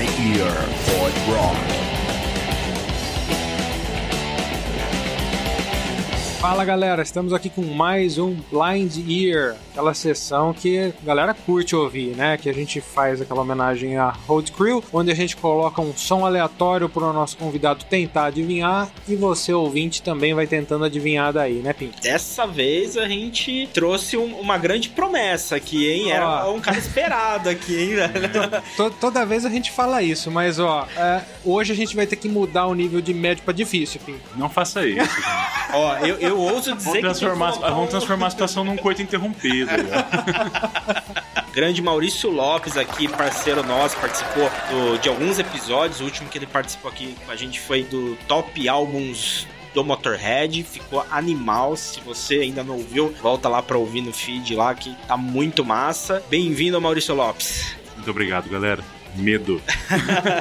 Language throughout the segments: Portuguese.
Blind Ear Ford Rock. Fala galera, estamos aqui com mais um Blind Ear, aquela sessão que a galera curte ouvir, né? Que a gente faz aquela homenagem a Road Crew, onde a gente coloca um som aleatório para o nosso convidado tentar adivinhar e você ouvinte também vai tentando adivinhar daí, né, Pim? Dessa vez a gente trouxe um- uma grande promessa aqui, hein? Era Ó. um cara esperado aqui, hein, velho? To- Toda vez a gente fala isso, mas ó, é, hoje a gente vai ter que mudar o nível de médio para difícil, Pim. Não faça isso. Ó, eu, eu ouso dizer transformar, que vamos transformar a situação num coito interrompido. Grande Maurício Lopes aqui, parceiro nosso, participou do- de alguns episódios. O último que ele participou aqui com a gente foi do Top Álbuns do Motorhead, ficou animal. Se você ainda não ouviu, volta lá pra ouvir no feed lá que tá muito massa. Bem-vindo, Maurício Lopes. Muito obrigado, galera. Medo.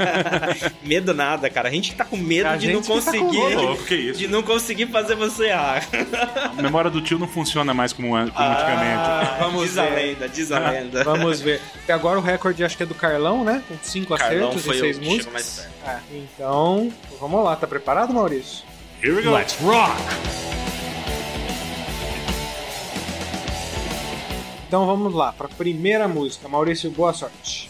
medo nada, cara. A gente tá com medo A de não tá com conseguir. Louco, que isso? de não conseguir fazer você errar. A memória do tio não funciona mais como, como antigamente. Ah, vamos diz a lenda, diz a lenda. Vamos ver. Até agora o recorde acho que é do Carlão, né? Com cinco Carlão acertos foi e seis músicas. É, então, vamos lá, tá preparado, Maurício? Here we go. Let's rock! Então vamos lá, para a primeira música. Maurício, boa sorte.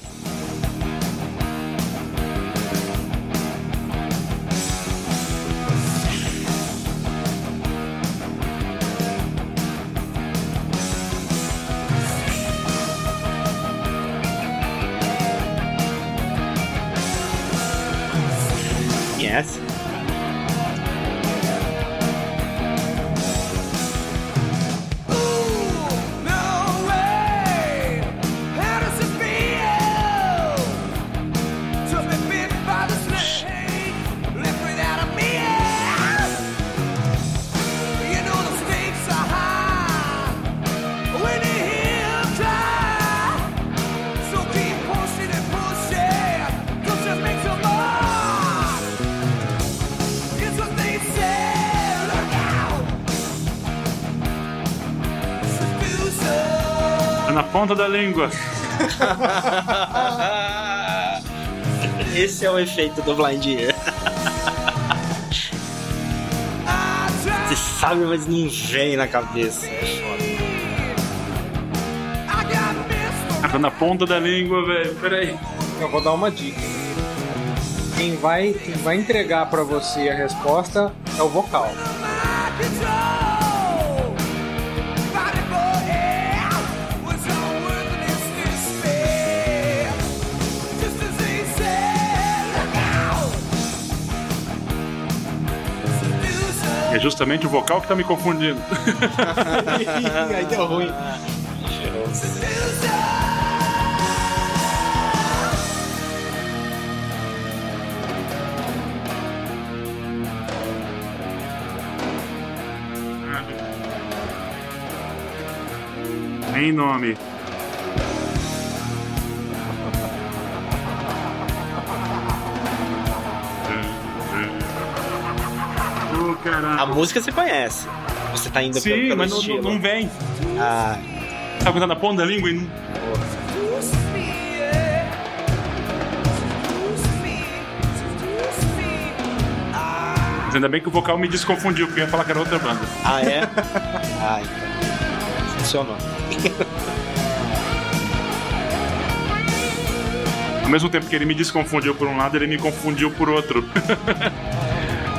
Yes. Na ponta da língua. Esse é o efeito do Blind Ear. Você sabe, mas não vem na cabeça. É foda. Tá na ponta da língua, velho. Peraí. Eu vou dar uma dica. Quem vai, quem vai entregar para você a resposta é o vocal. É justamente o vocal que tá me confundindo. Aí deu ruim. Nem nome. A música você conhece. Você tá indo Sim, pelo mas não, estilo. não, não vem. Ah, tá na ponta da língua e não... Mas ainda bem que o vocal me desconfundiu, porque eu ia falar que era outra banda. ah, é? Ah, então. Funcionou. Ao mesmo tempo que ele me desconfundiu por um lado, ele me confundiu por outro.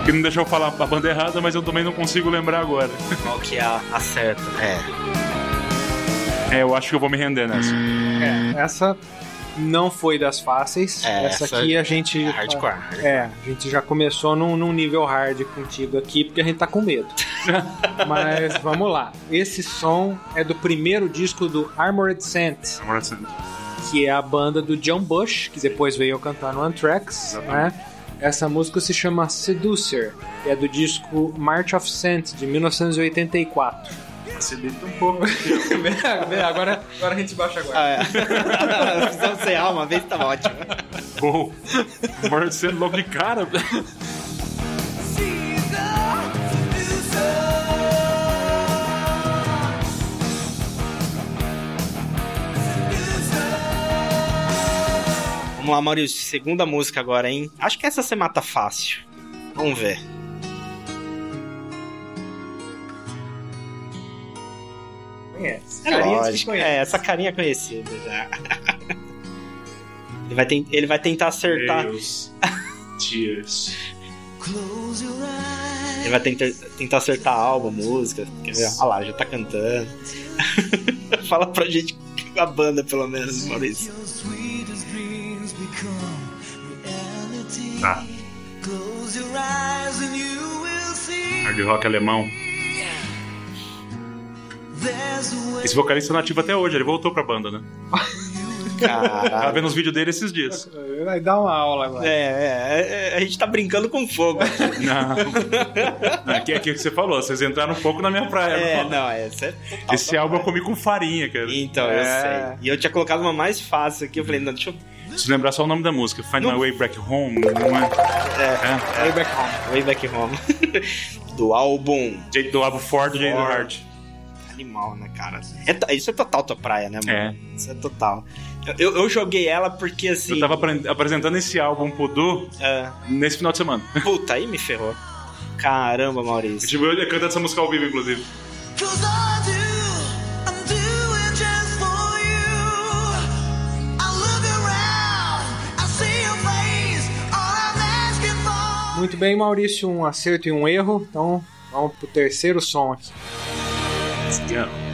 que não deixou eu falar a banda errada, mas eu também não consigo lembrar agora. Qual que é a, a certa? É. É, eu acho que eu vou me render nessa. É, essa não foi das fáceis. É, essa essa aqui a gente. é hardcore. É, a gente já começou num, num nível hard contigo aqui, porque a gente tá com medo. Mas vamos lá. Esse som é do primeiro disco do Armored Saint, Agora sim. que é a banda do John Bush, que depois veio cantar no Anthrax, né? Essa música se chama Seducer, que é do disco March of Saint, de 1984. Facilita um pouco. agora, agora a gente baixa agora. Ah, é. Precisamos ser uma vez tá ótimo. Bom, morre sendo logo de cara. Vamos lá, Maurício. Segunda música agora, hein? Acho que essa você mata fácil. Vamos ver. Conhece. É lógico. É, essa carinha é conhecida já. Ele vai, ten- ele vai tentar acertar. Deus. Tears. Close your eyes. Ele vai tentar, tentar acertar álbum, música. Quer ver? Olha lá, já tá cantando. Fala pra gente a banda, pelo menos, Maurício. Tá. Close your eyes and you will see. Hard rock alemão. There's a way. Esse vocalista é nativo até hoje, ele voltou pra banda, né? Tava Caralho. vendo os vídeos dele esses dias. Vai dar uma aula agora. É, é, é, a gente tá brincando com fogo. Não. Aqui, aqui é o que você falou, vocês entraram um pouco na minha praia. É, não. não, é. Esse álbum eu comi com farinha, cara. Então, eu É. sei. E eu tinha colocado uma mais fácil aqui. Eu falei, não, deixa eu. Se lembrar só o nome da música, Find Não. My Way Back Home, não é? É, Way back home. Way Back Home. Do álbum Jeito do álbum Ford, Jay do Ford. Hart. Animal, né, cara? É isso é total tua praia, né, mano? É. Isso é total. Eu, eu joguei ela porque assim. Eu tava apre- apresentando esse álbum pro Du é, nesse final de semana. puta, aí me ferrou. Caramba, Maurício. Tipo, eu cantando essa música ao vivo, inclusive. Cause Muito bem, Maurício, um acerto e um erro. Então, vamos pro terceiro som aqui. Yeah. Tonight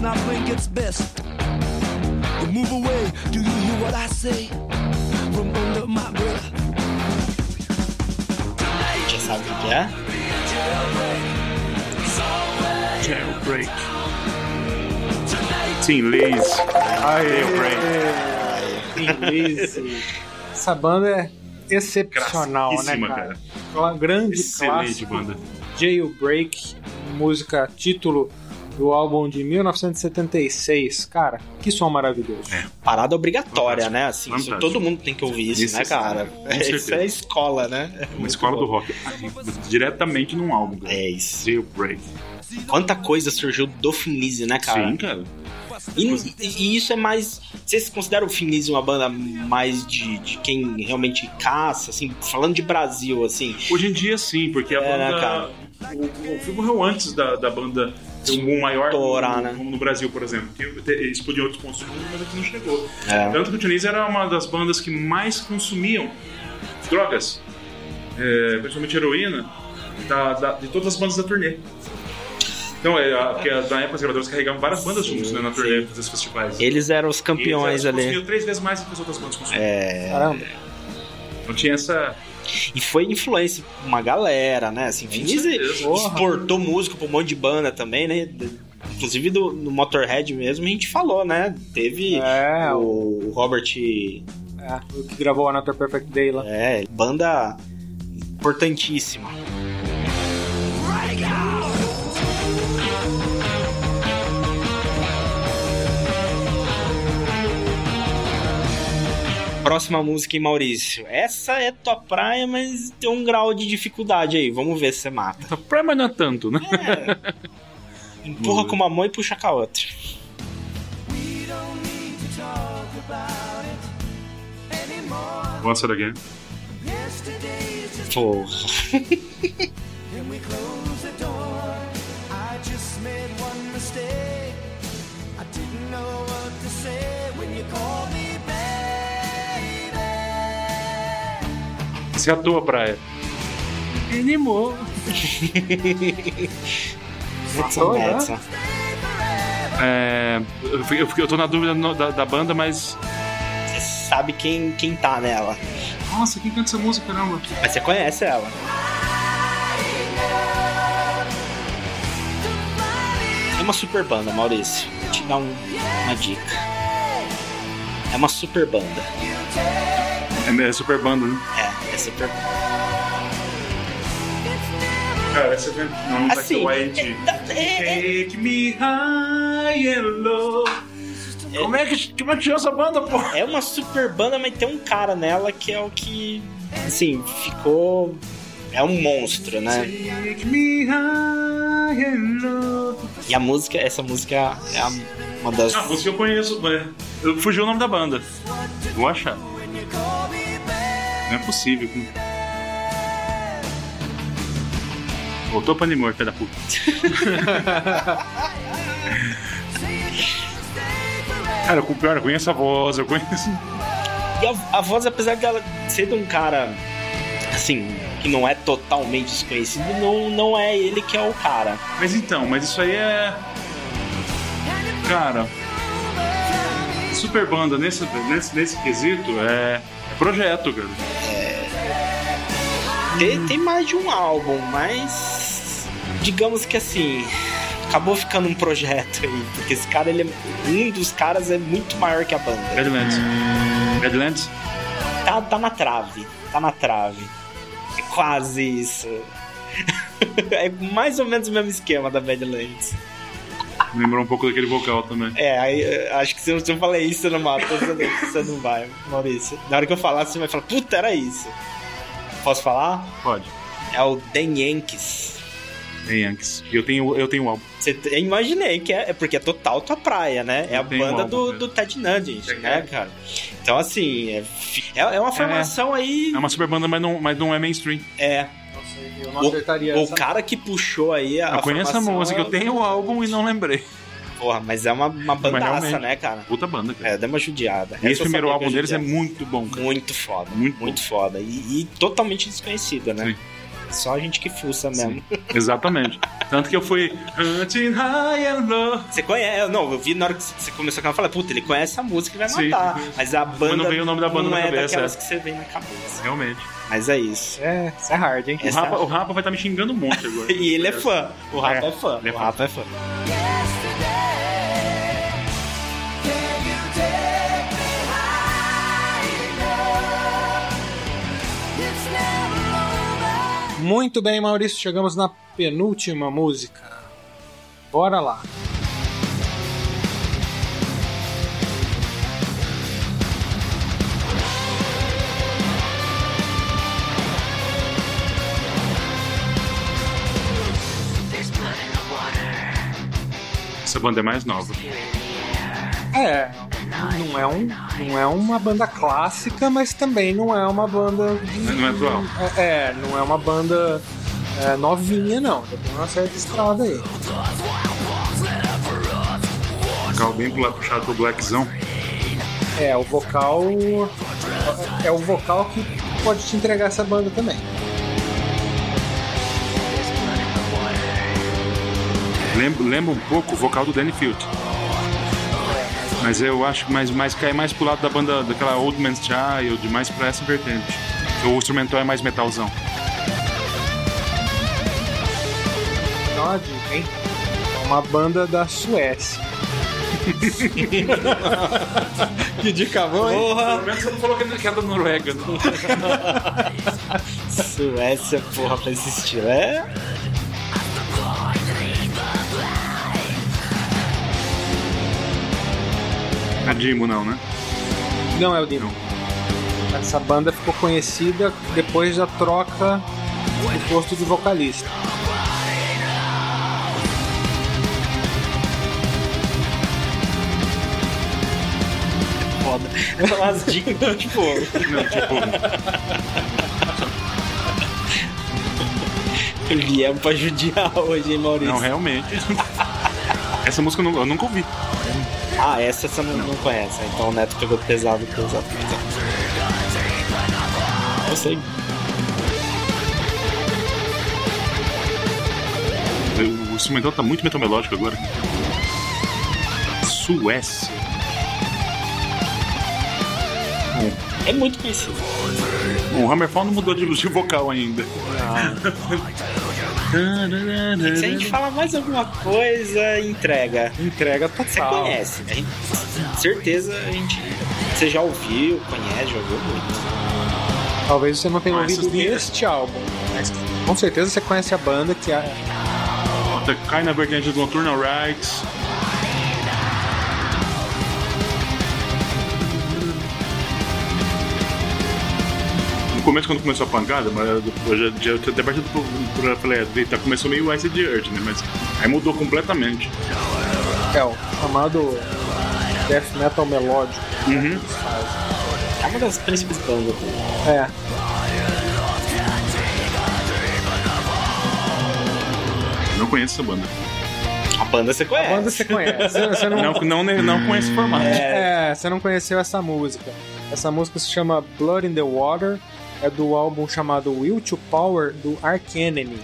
coming, I think it's best to move away. Do you hear what I say? From under my breath. Já sabe o que é? Jailbreak. Tim Liz. Jailbreak. Essa banda é excepcional, né, cara? cara. Uma grande Excelente clássico. banda. Jailbreak, música título do álbum de 1976. Cara, que som maravilhoso. Parada obrigatória, Fantástico. né? Assim, isso, todo mundo tem que ouvir isso, né, cara? Com Isso é escola, né? É Uma muito escola bom. do rock. Diretamente num álbum, cara. É isso. Jailbreak. Quanta coisa surgiu do Finlise, né, cara? Sim, cara. E, e isso é mais. Vocês consideram o Finlise uma banda mais de, de quem realmente caça, assim, falando de Brasil, assim? Hoje em dia, sim, porque a É, né, banda. cara? o, o filme morreu antes da, da banda ter um boom maior Estourar, no, né? no Brasil, por exemplo. Que explodiu em outros pontos do mundo, mas aqui não chegou. É. Tanto que o Tunis era uma das bandas que mais consumiam drogas, é, principalmente heroína, da- da- de todas as bandas da turnê. Então, é, a, porque a- na época as gravadoras carregavam várias bandas juntos né, na turnê desses festivais. Eles eram os campeões E eles ali. três vezes mais do que as outras bandas consumiam. É. Caramba. Então tinha essa. E foi influência pra uma galera, né? Assim, certeza. exportou música pra um monte de banda também, né? Inclusive do, no Motorhead mesmo a gente falou, né? Teve É, o Robert. É, o que gravou Another Perfect Day lá. É, banda importantíssima. Próxima música, hein, Maurício? Essa é tua praia, mas tem um grau de dificuldade aí. Vamos ver se você mata. Pra, mas não é tanto, né? Empurra com uma mão e puxa com a outra. We don't need to talk about it anymore. Once again. Porra. Você atua praia. Animou. Né? Edson. É, eu, eu, eu tô na dúvida no- da, da banda, mas. Você sabe quem, quem tá nela. Nossa, quem canta essa música, caramba? Mas você conhece ela. uma super banda, Maurício. Vou te dar um- uma dica. É uma super banda. É, é super banda, né? É, é super banda. Cara, essa é... Não, não vai ser Assim, o YNT. é- é- Take me high and low. Como é que, como é que chama essa banda, pô? É uma super banda, mas tem um cara nela que é o que, assim, ficou. É um monstro, né? Take me high and low. E a música, essa música é a- uma das. Ah, música eu conheço, mas eu fugiu o nome da banda. Vou achar. Não é possível. Voltou pra Nimor, filho da puta. Cara, eu, pior, eu conheço a voz, eu conheço. E a, a voz, apesar dela ser de um cara, assim, que não é totalmente desconhecido, não, não é ele que é o cara. Mas então, mas isso aí é. Cara. Super banda nesse, nesse, nesse quesito é, é projeto, cara. Tem, tem mais de um álbum, mas. Digamos que assim. Acabou ficando um projeto aí, porque esse cara, ele é, um dos caras é muito maior que a banda. Badlands. Badlands? Tá, tá na trave, tá na trave. É quase isso. é mais ou menos o mesmo esquema da Badlands. Lembrou um pouco daquele vocal também. É, aí eh, acho que se eu, se eu falei isso, você não mata, você não, você não vai, Maurício. Na hora que eu falar, você vai falar, puta, era isso. Posso falar? Pode. É o The Yankees. Tem Yankees. Eu tenho, eu tenho o álbum. Você, eu imaginei que é, é porque é total tua praia, né? É Eu a tenho banda álbum, do, do Ted Nugent, É, né, cara. Então, assim, é, é, é uma formação aí. É uma super banda, mas não, mas não é mainstream. É. Eu não acertaria O essa. cara que puxou aí a. eu conheço a música, é- eu tenho o álbum e não lembrei. Porra, mas é uma, uma bandaça, né, cara? Puta banda, cara. É, deu uma judiada. E esse eu primeiro álbum que eu deles é judiava. muito bom, cara. Muito foda. Muito Muito, bom. foda. E, e totalmente desconhecida, né? Sim. Só a gente que fuça mesmo. Exatamente. Tanto que eu fui. Hunting high and low. Você conhece. Não, eu vi na hora que você começou a cantar, eu falei, puta, ele conhece a música e vai Sim. matar. Mas a banda. não veio o nome da banda não na é cabeça, daquelas é. que você vê na cabeça. Realmente. Mas é isso. É, isso é hard, hein? O Essa- Rapa, o Rapa vai estar me xingando um monte agora. E ele é fã. O Rafa é, É, fã. é o. Rafa é fã. Muito bem, Maurício, chegamos na penúltima música. Bora lá. Essa banda é mais nova. É, não é, um, não é uma banda clássica, mas também não é uma banda. de- Não é atual. É, é, não é uma banda é, novinha, não. Tem uma certa estrada aí. Vocal bem puxado pro Blackzão. É, o vocal. É o vocal que pode te entregar essa banda também. Lembra, lembra um pouco o vocal do Danny Field. Mas eu acho que mais, mais cai mais pro lado da banda, daquela Old Man's Child, mais pra essa vertente. O instrumental é mais metalzão. Dica, hein? É uma banda da Suécia. que dica boa, hein? Porra! Pelo menos você não falou que é da Noruega. Não. Suécia, porra, pra esse estilo. É. É Dimo, não, né? Não é o Dino. Essa banda ficou conhecida depois da troca do posto de vocalista. Foda. Umas dicas, tipo. Não, tipo, Viemos pra judiar hoje, hein, Maurício? não, realmente. Essa música eu nunca ouvi. Ah, essa você não, não conhece. Então o Neto pegou pesado, pesado, pesado. Eu sei. O instrumental tá muito metal melódico agora. Suécia. É muito conhecido. O Hammerfall não mudou de, vocal ainda. Se a gente falar mais alguma coisa, entrega. Entrega Você total. conhece. A gente, certeza a gente. Você já ouviu, conhece, já ouviu muito. Talvez você não tenha ouvido este álbum. Mas com certeza você conhece a banda que é. The Kind of Vertente do Nocturnal Rights. Começo, quando começou a pancada, mas eu já, já eu até partido pro, falei, eita, começou meio Ice the Earth, né? Mas aí mudou completamente. É o chamado Death Metal Melódico. Uhum. É uma das principais bandas. É. Não conheço essa banda. A banda você A conhece. banda você conhece. Você não, Não, não, não conheço o formato. É, você não conheceu essa música. Essa música se chama Blood in the Water, é do álbum chamado Will to Power do Ark Enemy.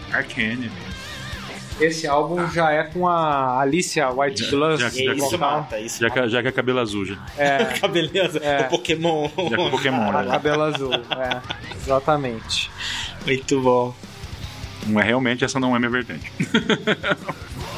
Esse álbum já é com a Alicia White Glass. já- E já- isso mata, isso Já que, já que é cabelo azul já. É, Beleza, É. o Pokémon. Já que é Pokémon, a né? cabelo azul. É, exatamente. Muito bom. Não é realmente, essa não é minha vertente.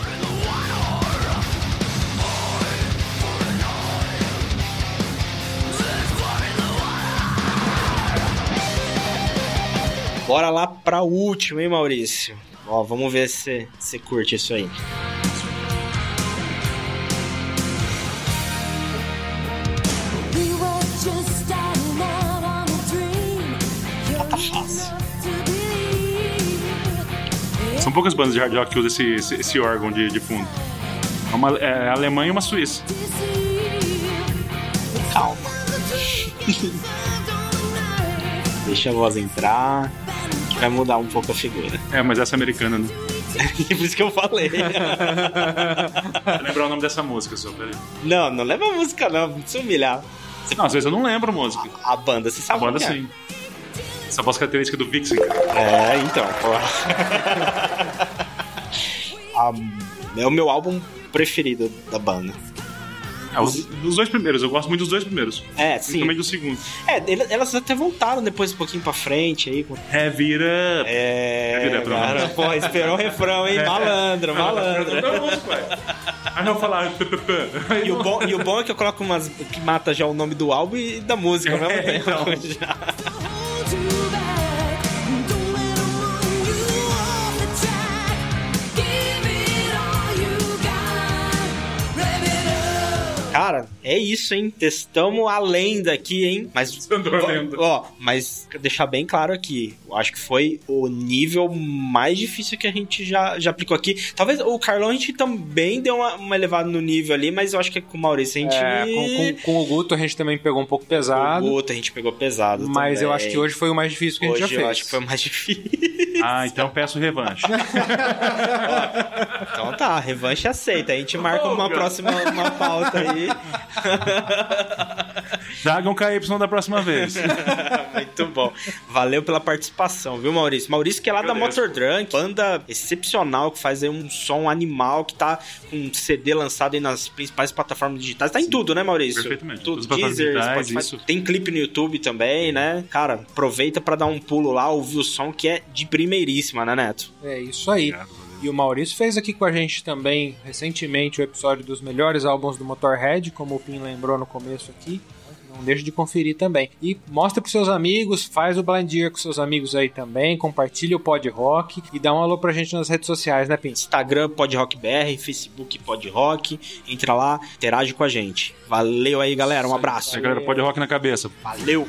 Bora lá pra última, hein, Maurício? Ó, vamos ver se você curte isso aí. Dream. Tá fácil. São poucas bandas de hard rock que usam esse, esse, esse órgão de, de fundo. É uma é a Alemanha e uma Suíça. Calma. Deixa a voz entrar. Vai mudar um pouco a figura. É, mas essa é americana, né? Por isso que eu falei. Vou lembrar o nome dessa música só, peraí. não, não leva a música, não. Não se humilhar. Não, às vezes eu não lembro a música. A banda, você A sabe banda qual que é. sim. Essa voz característica do Vixen. É, então. Ah, é o meu álbum preferido da banda. Ah, os, os dois primeiros, eu gosto muito dos dois primeiros. É, sim. Principalmente do segundo. É, elas até voltaram depois um pouquinho pra frente aí. com- Heavy It Up. É, Vira pra cara, nós. porra, esperou o refrão, hein? Malandro, malandro. Aí vou falar. E o, não- bom, e o bom é que eu coloco umas que mata já o nome do álbum e da música ao mesmo É, tempo. então. Já. Cara, é isso, hein? Testamos a lenda aqui, hein? Mas. A lenda. Ó, mas deixar bem claro aqui. Eu acho que foi o nível mais difícil que a gente já, já aplicou aqui. Talvez o Carlão a gente também deu uma, uma elevada no nível ali, mas eu acho que com o Maurício a gente. É, com, com- com o Guto a gente também pegou um pouco pesado, O Guto a gente pegou pesado. mas eu também. acho que hoje foi o mais difícil que a gente Hoje já eu fez. acho que foi o mais difícil. Ah, então peço revanche. Então tá, revanche aceita. A gente marca Oh, uma cara. próxima uma pauta aí. Tragam KY da próxima vez. Muito bom. Valeu pela participação, viu, Maurício? Maurício que é lá da Agradeço. Motor Drunk, banda excepcional que faz aí um som animal que tá com um CD lançado aí nas principais plataformas digitais. Tá em tudo, né, Maurício? Perfeitamente. Tudo, Deezer, digitais, Spotify. isso. Tem clipe no YouTube também, né? Cara, aproveita pra dar um pulo lá, ouvir o som que é de primeiríssima, né, Neto? É isso aí. Obrigado. E o Maurício fez aqui com a gente também, recentemente, o episódio dos melhores álbuns do Motorhead, como o Pim lembrou no começo aqui. Não deixe de conferir também. E mostra pros seus amigos, faz o Blind Ear com seus amigos aí também, compartilha o Pod Rock e dá um alô pra gente nas redes sociais, né, Pim? Instagram PodRockBR, Facebook PodRock. Entra lá, interage com a gente. Valeu aí, galera. Um abraço. Aí, galera, pode rock na cabeça. Valeu!